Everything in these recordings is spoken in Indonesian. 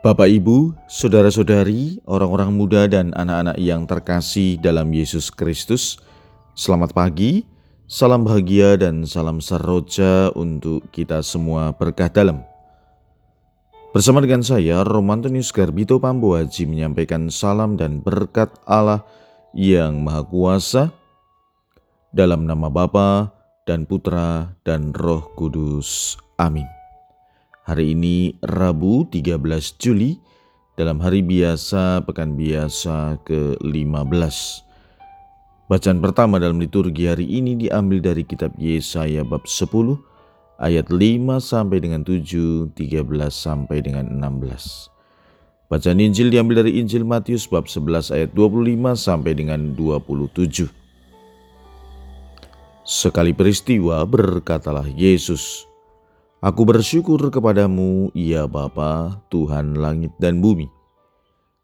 Bapak, Ibu, saudara-saudari, orang-orang muda, dan anak-anak yang terkasih dalam Yesus Kristus, selamat pagi, salam bahagia, dan salam seroja untuk kita semua berkah dalam. Bersama dengan saya, Romantonius Garbito Pambuaji menyampaikan salam dan berkat Allah yang Maha Kuasa dalam nama Bapa dan Putra dan Roh Kudus. Amin. Hari ini Rabu 13 Juli dalam hari biasa pekan biasa ke-15. Bacaan pertama dalam liturgi hari ini diambil dari kitab Yesaya bab 10 ayat 5 sampai dengan 7, 13 sampai dengan 16. Bacaan Injil diambil dari Injil Matius bab 11 ayat 25 sampai dengan 27. Sekali peristiwa berkatalah Yesus, Aku bersyukur kepadamu, ya Bapa, Tuhan langit dan bumi.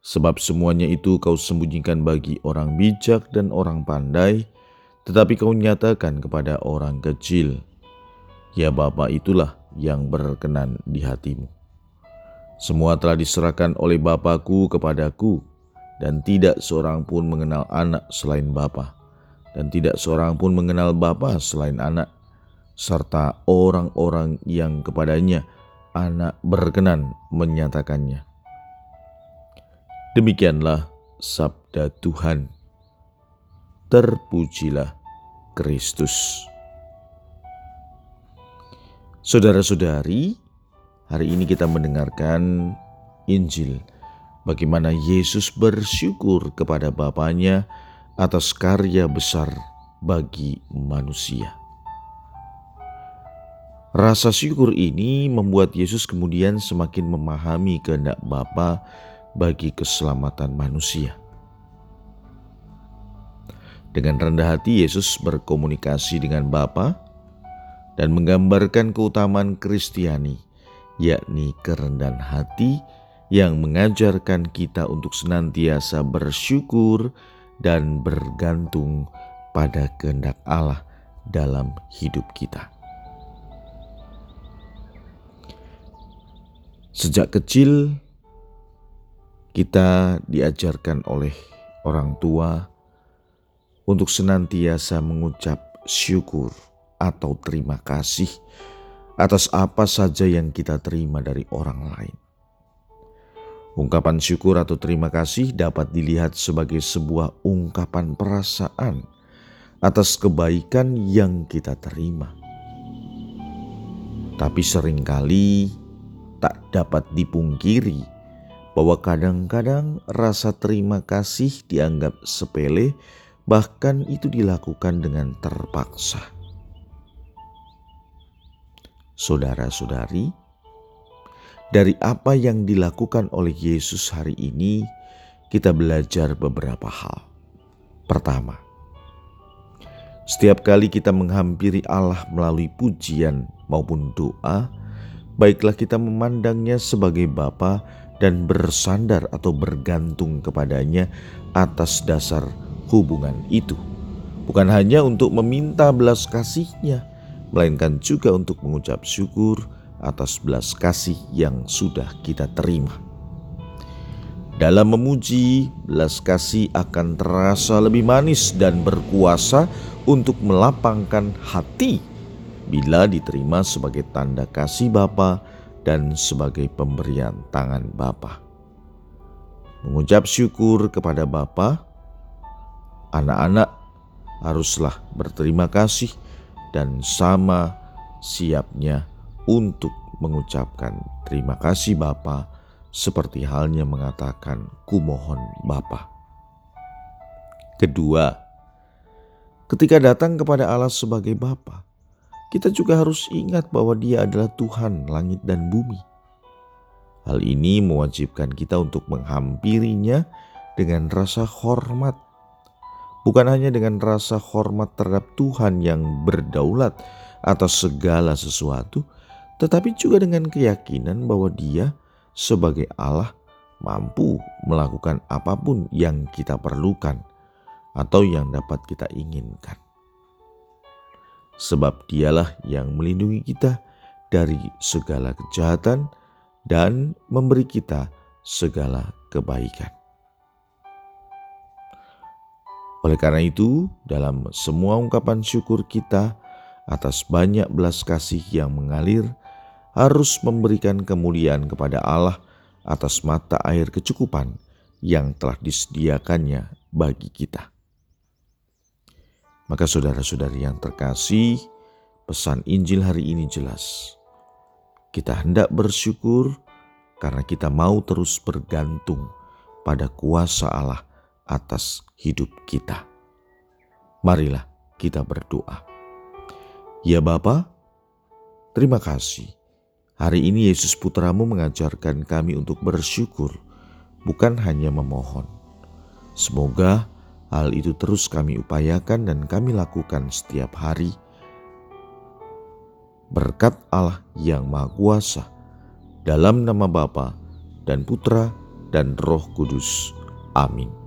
Sebab semuanya itu kau sembunyikan bagi orang bijak dan orang pandai, tetapi kau nyatakan kepada orang kecil. Ya Bapa itulah yang berkenan di hatimu. Semua telah diserahkan oleh Bapakku kepadaku, dan tidak seorang pun mengenal anak selain Bapa, dan tidak seorang pun mengenal Bapa selain anak, serta orang-orang yang kepadanya anak berkenan menyatakannya. Demikianlah sabda Tuhan. Terpujilah Kristus. Saudara-saudari, hari ini kita mendengarkan Injil bagaimana Yesus bersyukur kepada Bapaknya atas karya besar bagi manusia. Rasa syukur ini membuat Yesus kemudian semakin memahami kehendak Bapa bagi keselamatan manusia. Dengan rendah hati Yesus berkomunikasi dengan Bapa dan menggambarkan keutamaan Kristiani, yakni kerendahan hati yang mengajarkan kita untuk senantiasa bersyukur dan bergantung pada kehendak Allah dalam hidup kita. Sejak kecil kita diajarkan oleh orang tua untuk senantiasa mengucap syukur atau terima kasih atas apa saja yang kita terima dari orang lain. Ungkapan syukur atau terima kasih dapat dilihat sebagai sebuah ungkapan perasaan atas kebaikan yang kita terima. Tapi sering kali tak dapat dipungkiri bahwa kadang-kadang rasa terima kasih dianggap sepele, bahkan itu dilakukan dengan terpaksa. Saudara-saudari, dari apa yang dilakukan oleh Yesus hari ini, kita belajar beberapa hal. Pertama, setiap kali kita menghampiri Allah melalui pujian maupun doa, baiklah kita memandangnya sebagai Bapa dan bersandar atau bergantung kepadanya atas dasar hubungan itu. Bukan hanya untuk meminta belas kasihnya, melainkan juga untuk mengucap syukur atas belas kasih yang sudah kita terima. Dalam memuji, belas kasih akan terasa lebih manis dan berkuasa untuk melapangkan hati bila diterima sebagai tanda kasih Bapa dan sebagai pemberian tangan Bapa. Mengucap syukur kepada Bapa, anak-anak haruslah berterima kasih dan sama siapnya untuk mengucapkan terima kasih Bapa seperti halnya mengatakan kumohon Bapa. Kedua, ketika datang kepada Allah sebagai Bapa, kita juga harus ingat bahwa Dia adalah Tuhan langit dan bumi. Hal ini mewajibkan kita untuk menghampirinya dengan rasa hormat, bukan hanya dengan rasa hormat terhadap Tuhan yang berdaulat atas segala sesuatu, tetapi juga dengan keyakinan bahwa Dia sebagai Allah mampu melakukan apa pun yang kita perlukan atau yang dapat kita inginkan sebab dialah yang melindungi kita dari segala kejahatan dan memberi kita segala kebaikan. Oleh karena itu, dalam semua ungkapan syukur kita atas banyak belas kasih yang mengalir, harus memberikan kemuliaan kepada Allah atas mata air kecukupan yang telah disediakannya bagi kita. Maka saudara-saudari yang terkasih, pesan Injil hari ini jelas. Kita hendak bersyukur karena kita mau terus bergantung pada kuasa Allah atas hidup kita. Marilah kita berdoa. Ya Bapa, terima kasih. Hari ini Yesus Putramu mengajarkan kami untuk bersyukur, bukan hanya memohon. Semoga Hal itu terus kami upayakan dan kami lakukan setiap hari. Berkat Allah yang Maha Kuasa, dalam nama Bapa dan Putra dan Roh Kudus. Amin.